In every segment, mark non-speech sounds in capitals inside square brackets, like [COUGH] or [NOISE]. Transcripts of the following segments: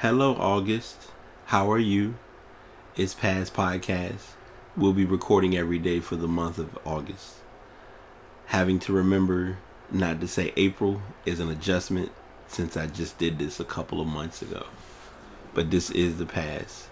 Hello, August. How are you? It's Past Podcast. We'll be recording every day for the month of August. Having to remember not to say April is an adjustment since I just did this a couple of months ago. But this is the past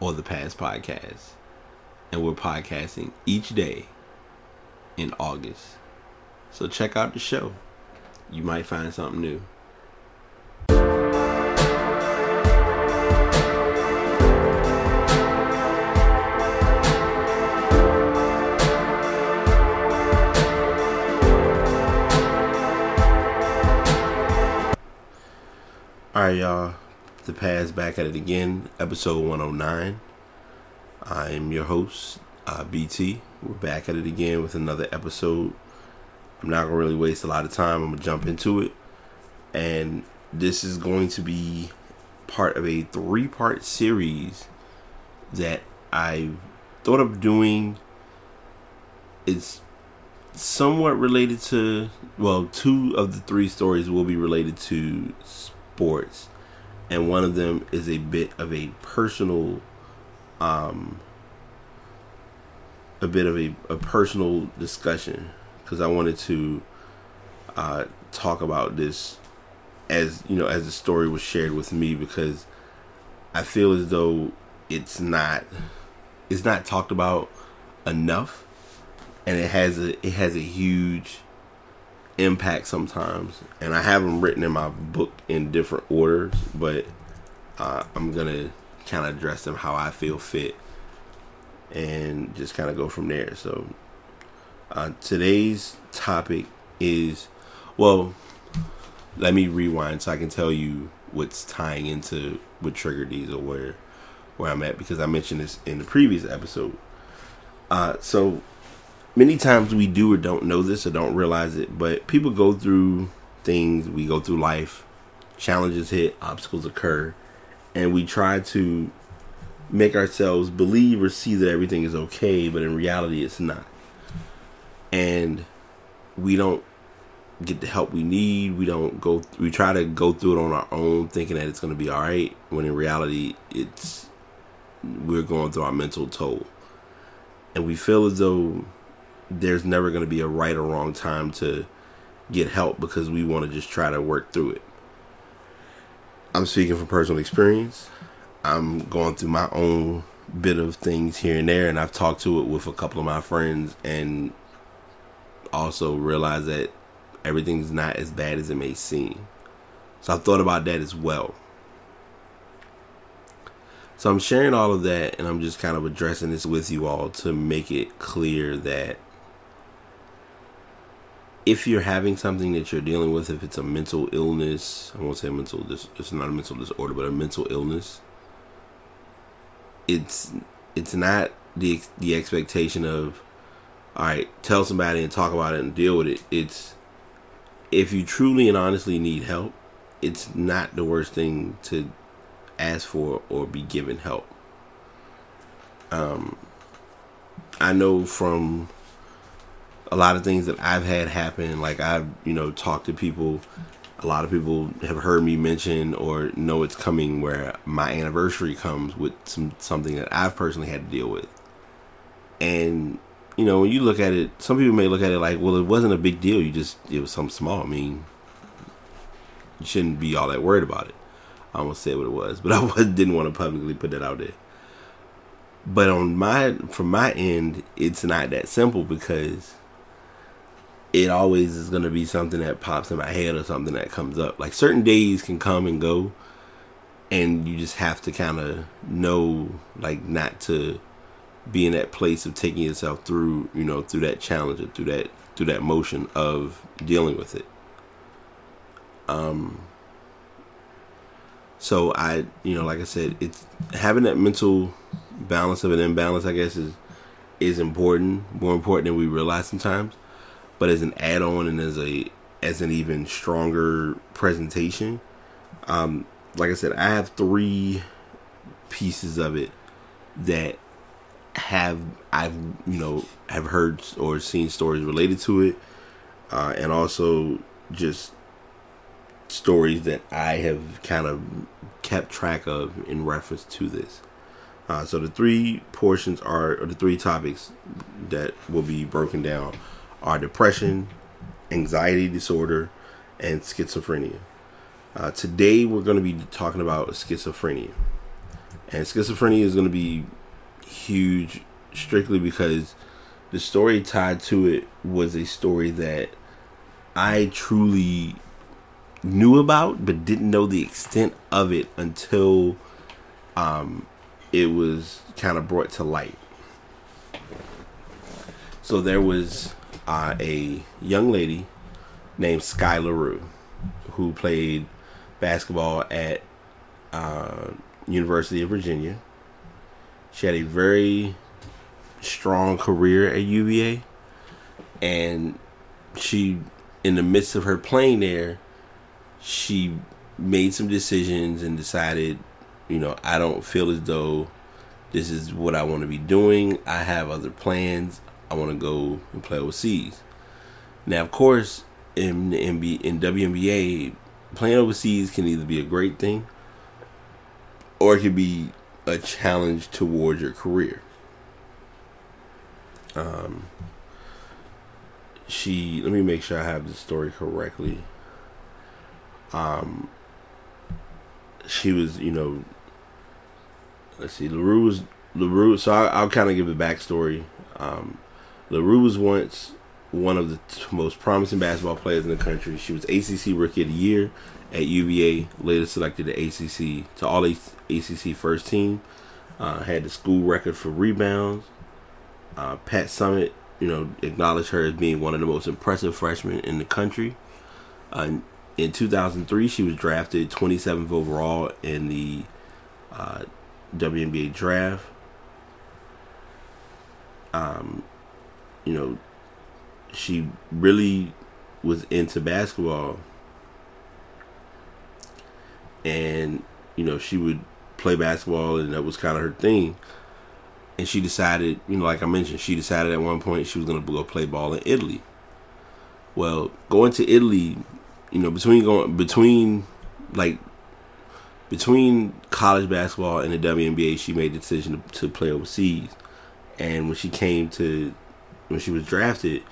or the past podcast. And we're podcasting each day in August. So check out the show. You might find something new. Alright, y'all. The past back at it again, episode 109. I am your host, uh, BT. We're back at it again with another episode. I'm not going to really waste a lot of time. I'm going to jump into it. And this is going to be part of a three part series that I thought of doing. It's somewhat related to, well, two of the three stories will be related to sports, and one of them is a bit of a personal, um, a bit of a, a personal discussion because I wanted to uh, talk about this as you know as the story was shared with me because I feel as though it's not it's not talked about enough and it has a it has a huge impact sometimes, and I have them written in my book in different orders, but uh, I'm gonna kind of address them how I feel fit, and just kind of go from there. So uh, today's topic is well. Let me rewind so I can tell you what's tying into what triggered these or where where I'm at because I mentioned this in the previous episode. Uh, so many times we do or don't know this or don't realize it, but people go through things, we go through life, challenges hit, obstacles occur, and we try to make ourselves believe or see that everything is okay, but in reality it's not. And we don't get the help we need. We don't go we try to go through it on our own thinking that it's going to be all right when in reality it's we're going through our mental toll. And we feel as though there's never going to be a right or wrong time to get help because we want to just try to work through it. I'm speaking from personal experience. I'm going through my own bit of things here and there, and I've talked to it with a couple of my friends and also realized that everything's not as bad as it may seem. So I've thought about that as well. So I'm sharing all of that and I'm just kind of addressing this with you all to make it clear that if you're having something that you're dealing with, if it's a mental illness, I won't say mental dis- it's not a mental disorder, but a mental illness, it's it's not the the expectation of all right, tell somebody and talk about it and deal with it. It's if you truly and honestly need help, it's not the worst thing to ask for or be given help. Um I know from a lot of things that I've had happen. Like I've, you know, talked to people. A lot of people have heard me mention or know it's coming where my anniversary comes with some something that I've personally had to deal with. And you know, when you look at it, some people may look at it like, well, it wasn't a big deal. You just it was something small. I mean, you shouldn't be all that worried about it. I almost said what it was, but [LAUGHS] I didn't want to publicly put that out there. But on my from my end, it's not that simple because it always is going to be something that pops in my head or something that comes up. Like certain days can come and go, and you just have to kind of know, like, not to be in that place of taking yourself through, you know, through that challenge or through that through that motion of dealing with it. Um. So I, you know, like I said, it's having that mental balance of an imbalance. I guess is is important, more important than we realize sometimes but as an add-on and as a as an even stronger presentation. Um, like I said, I have three pieces of it that have I've you know have heard or seen stories related to it, uh, and also just stories that I have kind of kept track of in reference to this. Uh, so the three portions are, the three topics that will be broken down are depression, anxiety disorder, and schizophrenia. Uh, today we're going to be talking about schizophrenia. And schizophrenia is going to be huge strictly because the story tied to it was a story that I truly knew about but didn't know the extent of it until um, it was kind of brought to light. So there was uh, a young lady named Schuye LaRue who played basketball at uh, University of Virginia. She had a very strong career at UVA, and she, in the midst of her playing there, she made some decisions and decided, you know, I don't feel as though this is what I want to be doing. I have other plans. I want to go and play overseas. Now, of course, in the NBA, in WNBA, playing overseas can either be a great thing or it can be a challenge towards your career. Um, she let me make sure I have the story correctly. Um, she was, you know, let's see, Larue was Larue. So I, I'll, kind of give the backstory. Um, Larue was once one of the t- most promising basketball players in the country. She was ACC Rookie of the Year at UVA. Later selected the ACC to all ACC first team. Uh, had the school record for rebounds. Uh, Pat Summitt, you know, acknowledged her as being one of the most impressive freshmen in the country. Uh, in 2003, she was drafted 27th overall in the uh, WNBA draft. Um, you know, she really was into basketball, and you know, she would play basketball, and that was kind of her thing. And she decided, you know, like I mentioned, she decided at one point she was going to go play ball in Italy. Well, going to Italy you know, between going between like between college basketball and the WNBA, she made the decision to, to play overseas. And when she came to when she was drafted,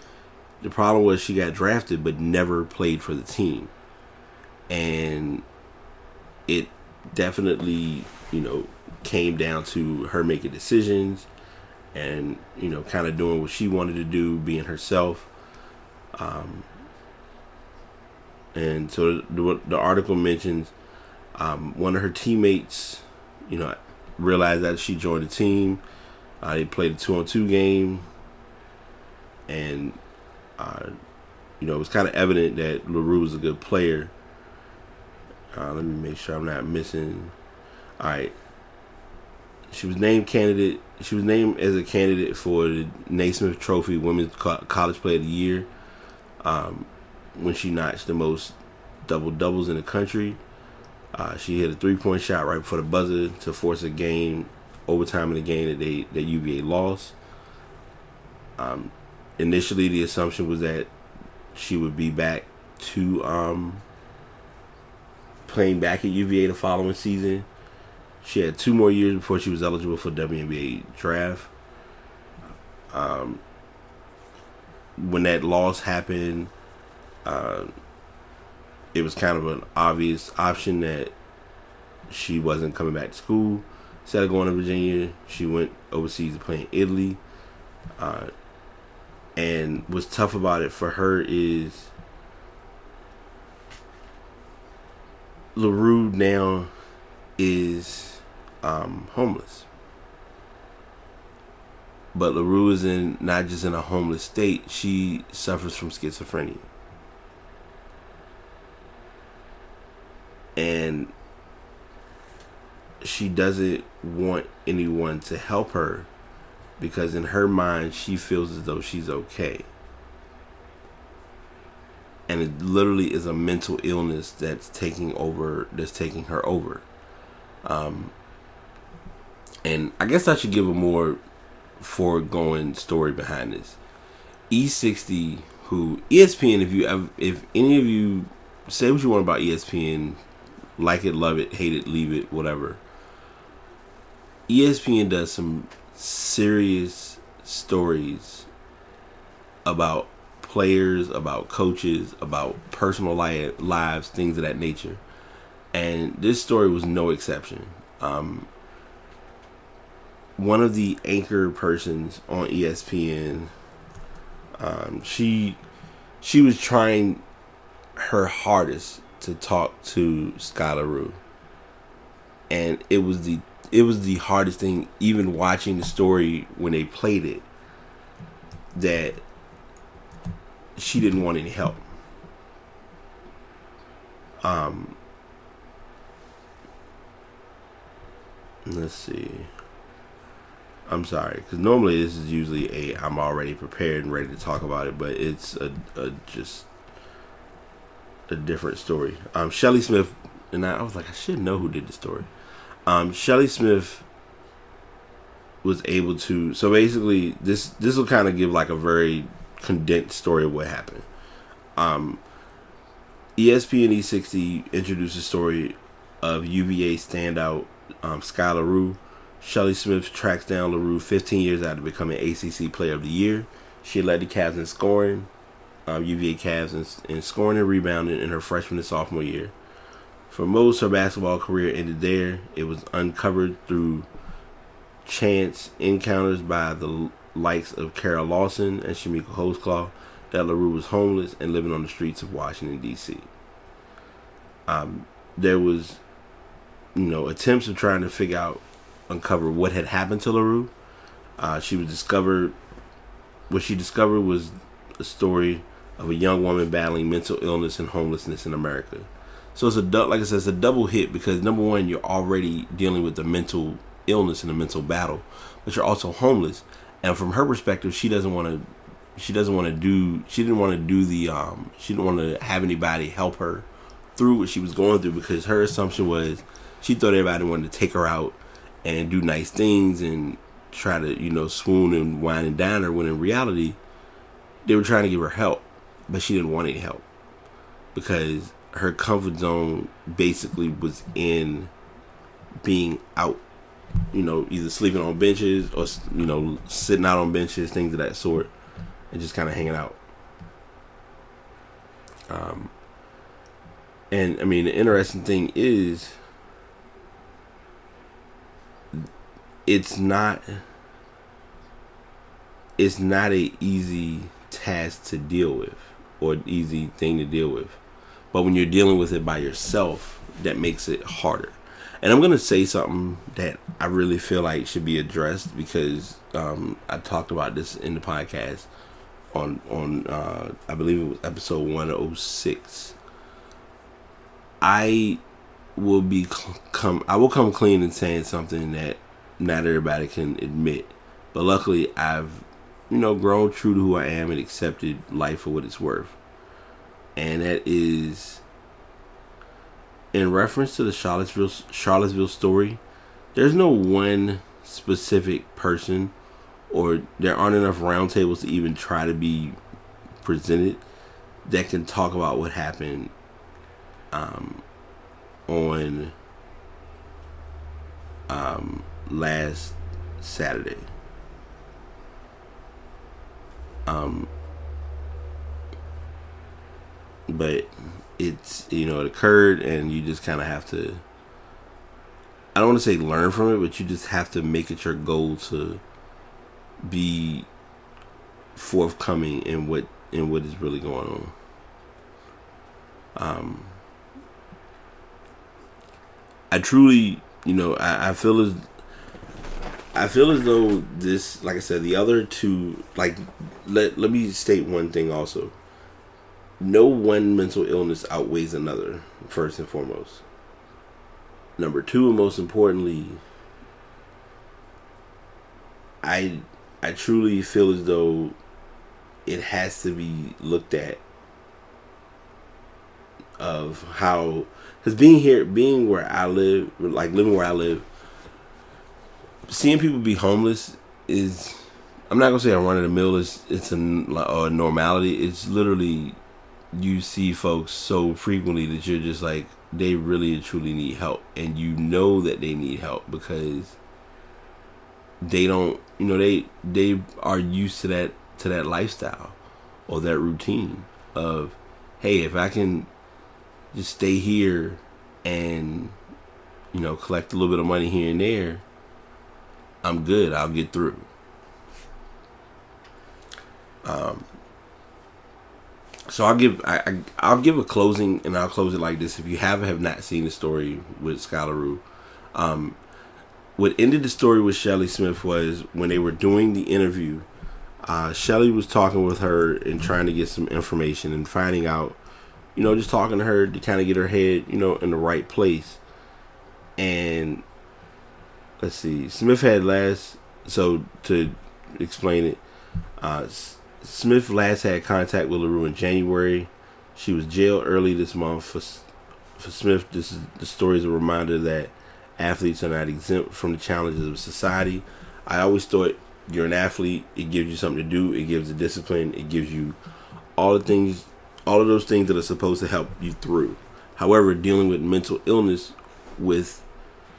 the problem was she got drafted but never played for the team. And it definitely, you know, came down to her making decisions and, you know, kind of doing what she wanted to do, being herself. Um, and so the, the article mentions um, one of her teammates, you know, realized that she joined the team. Uh, they played a two on two game, and uh, you know it was kind of evident that Larue was a good player. Uh, let me make sure I'm not missing. All right, she was named candidate. She was named as a candidate for the Naismith Trophy Women's College Player of the Year. Um, when she notched the most double doubles in the country. Uh, she hit a three point shot right before the buzzer to force a game overtime in the game that they that UVA lost. Um, initially, the assumption was that she would be back to um, playing back at UVA the following season. She had two more years before she was eligible for WNBA draft. Um, when that loss happened, uh, it was kind of an obvious option that she wasn't coming back to school. Instead of going to Virginia, she went overseas to play in Italy. Uh, and what's tough about it for her is LaRue now is um, homeless. But LaRue is in not just in a homeless state, she suffers from schizophrenia. and she doesn't want anyone to help her because in her mind she feels as though she's okay. And it literally is a mental illness that's taking over that's taking her over. Um and i guess i should give a more foregoing story behind this. E60 who espn if you if any of you say what you want about espn like it, love it, hate it, leave it, whatever. ESPN does some serious stories about players, about coaches, about personal li- lives, things of that nature. And this story was no exception. Um, one of the anchor persons on ESPN, um, she she was trying her hardest to talk to Schuye LaRue, and it was the it was the hardest thing. Even watching the story when they played it, that she didn't want any help. Um, let's see. I'm sorry, because normally this is usually a I'm already prepared and ready to talk about it, but it's a, a just a different story. Um, Shelly Smith and I, I was like, I should know who did the story. Um, Shelly Smith was able to. So basically, this this will kind of give like a very condensed story of what happened. Um, ESPN E60 introduced the story of UVA standout um, Schuye LaRue. Shelly Smith tracks down LaRue 15 years after becoming ACC Player of the Year. She led the Cavs in scoring, um, UVA Cavs in, in scoring and rebounding in her freshman and sophomore year. For most, her basketball career ended there. It was uncovered through chance encounters by the likes of Carol Lawson and Chamique Holdsclaw that LaRue was homeless and living on the streets of Washington, D.C. Um, there was, you know, attempts of trying to figure out, uncover what had happened to LaRue. Uh, she was discovered, what she discovered was a story of a young woman battling mental illness and homelessness in America. So it's a like I said, it's a double hit because number one, you're already dealing with the mental illness and the mental battle, but you're also homeless. And from her perspective, she doesn't want to. She doesn't want to do. She didn't want to do the. Um. She didn't want to have anybody help her through what she was going through because her assumption was she thought everybody wanted to take her out and do nice things and try to you know swoon and wine and dine her when in reality they were trying to give her help but she didn't want any help because her comfort zone basically was in being out you know either sleeping on benches or you know sitting out on benches things of that sort and just kind of hanging out um and i mean the interesting thing is it's not it's not a easy task to deal with or an easy thing to deal with. But when you're dealing with it by yourself, that makes it harder. And I'm gonna say something that I really feel like should be addressed because um, I talked about this in the podcast on on uh, I believe it was episode 106. I will be come I will come clean and saying something that not everybody can admit. But luckily, I've you know grown true to who I am and accepted life for what it's worth. And that is in reference to the Charlottesville Charlottesville story. There's no one specific person, or there aren't enough roundtables to even try to be presented that can talk about what happened um, on um, last Saturday. Um, but it's you know it occurred, and you just kind of have to. I don't want to say learn from it, but you just have to make it your goal to be forthcoming in what in what is really going on. Um, I truly, you know, I, I feel as I feel as though this, like I said, the other two, like, let let me state one thing also. No one mental illness outweighs another, first and foremost. Number two, and most importantly, I I truly feel as though it has to be looked at of how because being here, being where I live, like living where I live, seeing people be homeless is I'm not gonna say a run of the mill. It's it's a, a normality. It's literally you see folks so frequently that you're just like, they really and truly need help, and you know that they need help because they don't, you know, they they are used to that to that lifestyle or that routine of, hey, if I can just stay here and you know collect a little bit of money here and there, I'm good. I'll get through. Um, so I'll give I, I will give a closing and I'll close it like this. If you haven't have not seen the story with Schuye LaRue, um, what ended the story with Shelly Smith was when they were doing the interview. Uh, Shelly was talking with her and trying to get some information and finding out, you know, just talking to her to kind of get her head, you know, in the right place. And let's see, Smith had last. So to explain it, uh, Smith last had contact with LaRue in January. She was jailed early this month. For, for Smith, this is, the story is a reminder that athletes are not exempt from the challenges of society. I always thought you're an athlete, it gives you something to do, it gives a discipline, it gives you all the things, all of those things that are supposed to help you through. However, dealing with mental illness with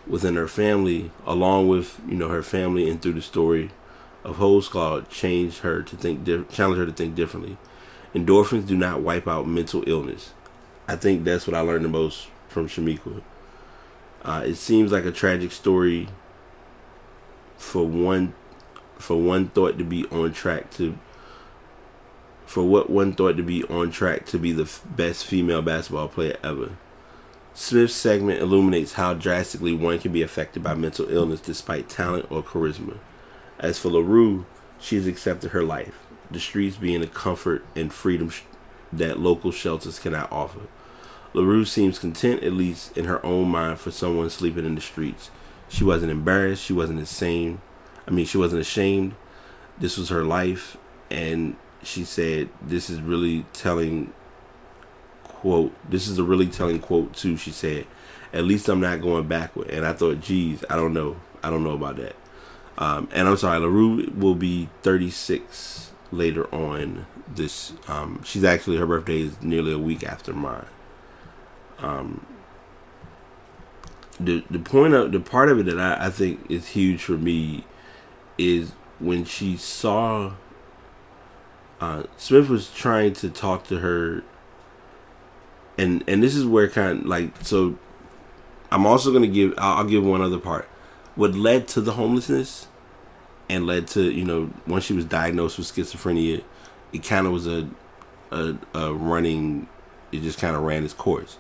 within her family, along with you know her family and through the story of Whole Holdsclaw changed her to think, di- challenge her to think differently. Endorphins do not wipe out mental illness. I think that's what I learned the most from Chamique. Uh, it seems like a tragic story for one, for one thought to be on track to, for what one thought to be on track to be the f- best female basketball player ever. Smith's segment illuminates how drastically one can be affected by mental illness despite talent or charisma. As for LaRue, she has accepted her life, the streets being a comfort and freedom that local shelters cannot offer. LaRue seems content, at least in her own mind, for someone sleeping in the streets. She wasn't embarrassed, she wasn't ashamed. I mean, she wasn't ashamed. This was her life, and she said, This is really telling, quote, this is a really telling quote, too. She said, At least I'm not going backward. And I thought, geez, I don't know. I don't know about that. Um, and I'm sorry, LaRue will be 36 later on this. Um, she's actually, her birthday is nearly a week after mine. Um, the the point of the part of it that I, I think is huge for me is when she saw uh, Smith was trying to talk to her and and this is where kind of like so I'm also gonna give I'll, I'll give one other part what led to the homelessness and led to you know once she was diagnosed with schizophrenia, it kind of was a, a, a running. It just kind of ran its course.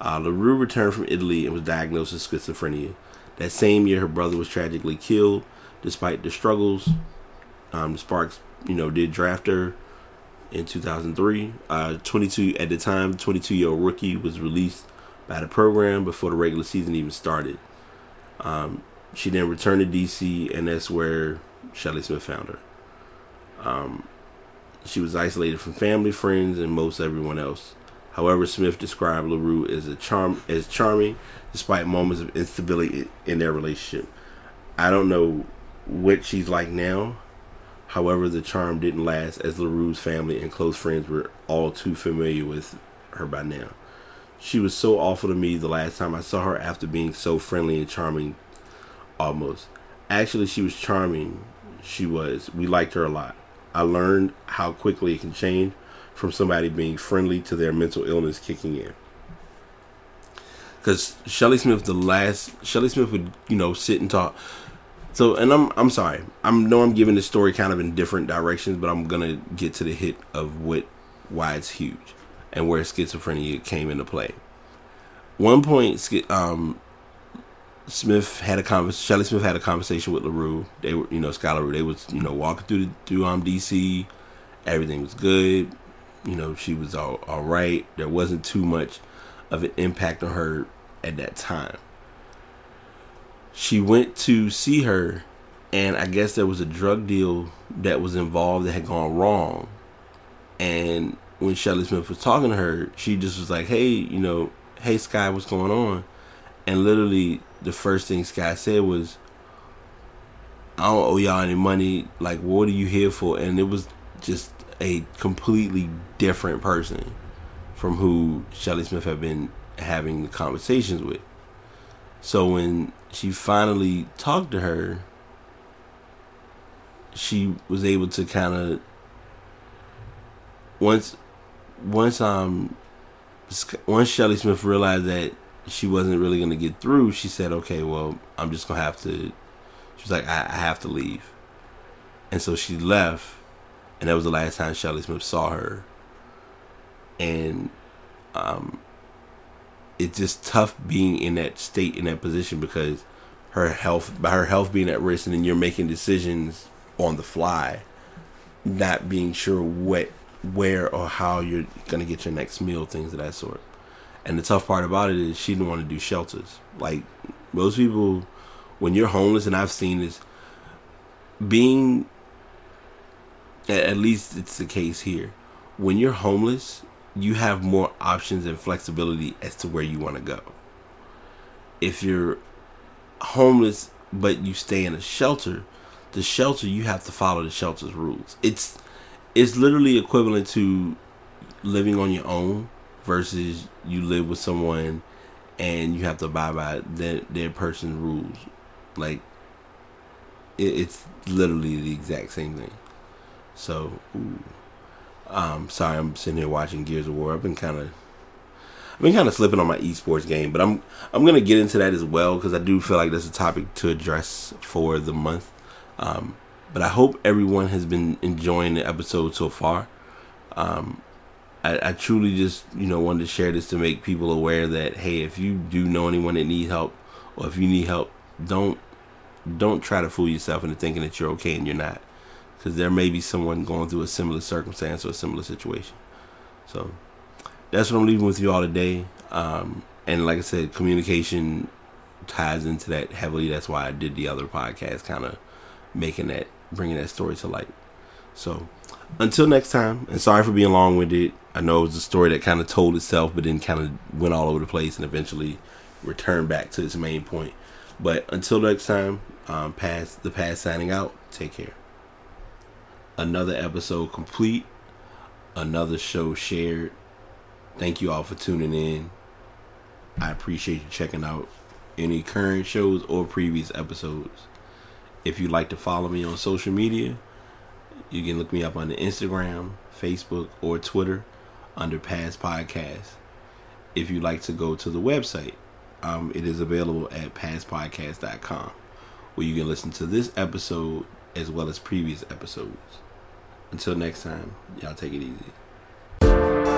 Uh, LaRue returned from Italy and was diagnosed with schizophrenia. That same year, her brother was tragically killed. Despite the struggles, um, Sparks, you know, did draft her in 2003. Uh, 22 at the time, 22 year old rookie was released by the program before the regular season even started. Um, she then returned to DC, and that's where Shelly Smith found her. Um, she was isolated from family, friends, and most everyone else. However, Smith described LaRue as a charm as charming, despite moments of instability in their relationship. I don't know what she's like now. However, the charm didn't last, as LaRue's family and close friends were all too familiar with her by now. She was so awful to me the last time I saw her after being so friendly and charming almost. Actually, she was charming. She was. We liked her a lot. I learned how quickly it can change from somebody being friendly to their mental illness kicking in. Because Shelly Smith, the last Shelly Smith would you know sit and talk. So, and I'm I'm sorry. I know I'm giving the story kind of in different directions, but I'm gonna get to the hit of what why it's huge and where schizophrenia came into play. One point, um, Smith had a conversation. Shelly Smith had a conversation with LaRue. They were, you know, LaRue. They was, you know, walking through through um DC. Everything was good. You know, she was all all right. There wasn't too much of an impact on her at that time. She went to see her, and I guess there was a drug deal that was involved that had gone wrong. And when Shelly Smith was talking to her, she just was like, "Hey, you know, hey Schuye, what's going on?" And literally, the first thing Schuye said was, I don't owe y'all any money. Like, what are you here for? And it was just a completely different person from who Shelly Smith had been having the conversations with. So when she finally talked to her, she was able to kind of once once um once Shelly Smith realized that she wasn't really gonna get through, she said, "Okay, well, I'm just gonna have to." She was like, "I, I have to leave," and so she left, and that was the last time Shelly Smith saw her. And um, it's just tough being in that state in that position because her health, by her health being at risk, and then you're making decisions on the fly, not being sure what, where, or how you're gonna get your next meal, things of that sort. And the tough part about it is she didn't want to do shelters. Like most people, when you're homeless, and I've seen this, being at least it's the case here. When you're homeless, you have more options and flexibility as to where you want to go. If you're homeless but you stay in a shelter, the shelter you have to follow the shelter's rules. It's it's literally equivalent to living on your own versus you live with someone and you have to abide by their their person's rules. Like it, it's literally the exact same thing. So, ooh. um, sorry, I'm sitting here watching Gears of War. I've been kind of, I've been kind of slipping on my esports game, but I'm I'm gonna get into that as well because I do feel like that's a topic to address for the month. Um, but I hope everyone has been enjoying the episode so far. Um, I, I, truly just you know wanted to share this to make people aware that hey, if you do know anyone that needs help, or if you need help, don't don't try to fool yourself into thinking that you're okay and you're not because there may be someone going through a similar circumstance or a similar situation. So that's what I'm leaving with you all today. Um, and like I said, communication ties into that heavily. That's why I did the other podcast, kind of making that, bringing that story to light. So until next time, and sorry for being long winded. I know it was a story that kind of told itself, but then kind of went all over the place and eventually returned back to its main point. But until next time, um, pass the past signing out. Take care another episode complete, another show shared. Thank you all for tuning in. I appreciate you checking out any current shows or previous episodes. If you'd like to follow me on social media, you can look me up on the Instagram, Facebook, or Twitter under Past Podcast. If you'd like to go to the website, um, it is available at pastpodcast.com, where you can listen to this episode as well as previous episodes. Until next time, y'all take it easy.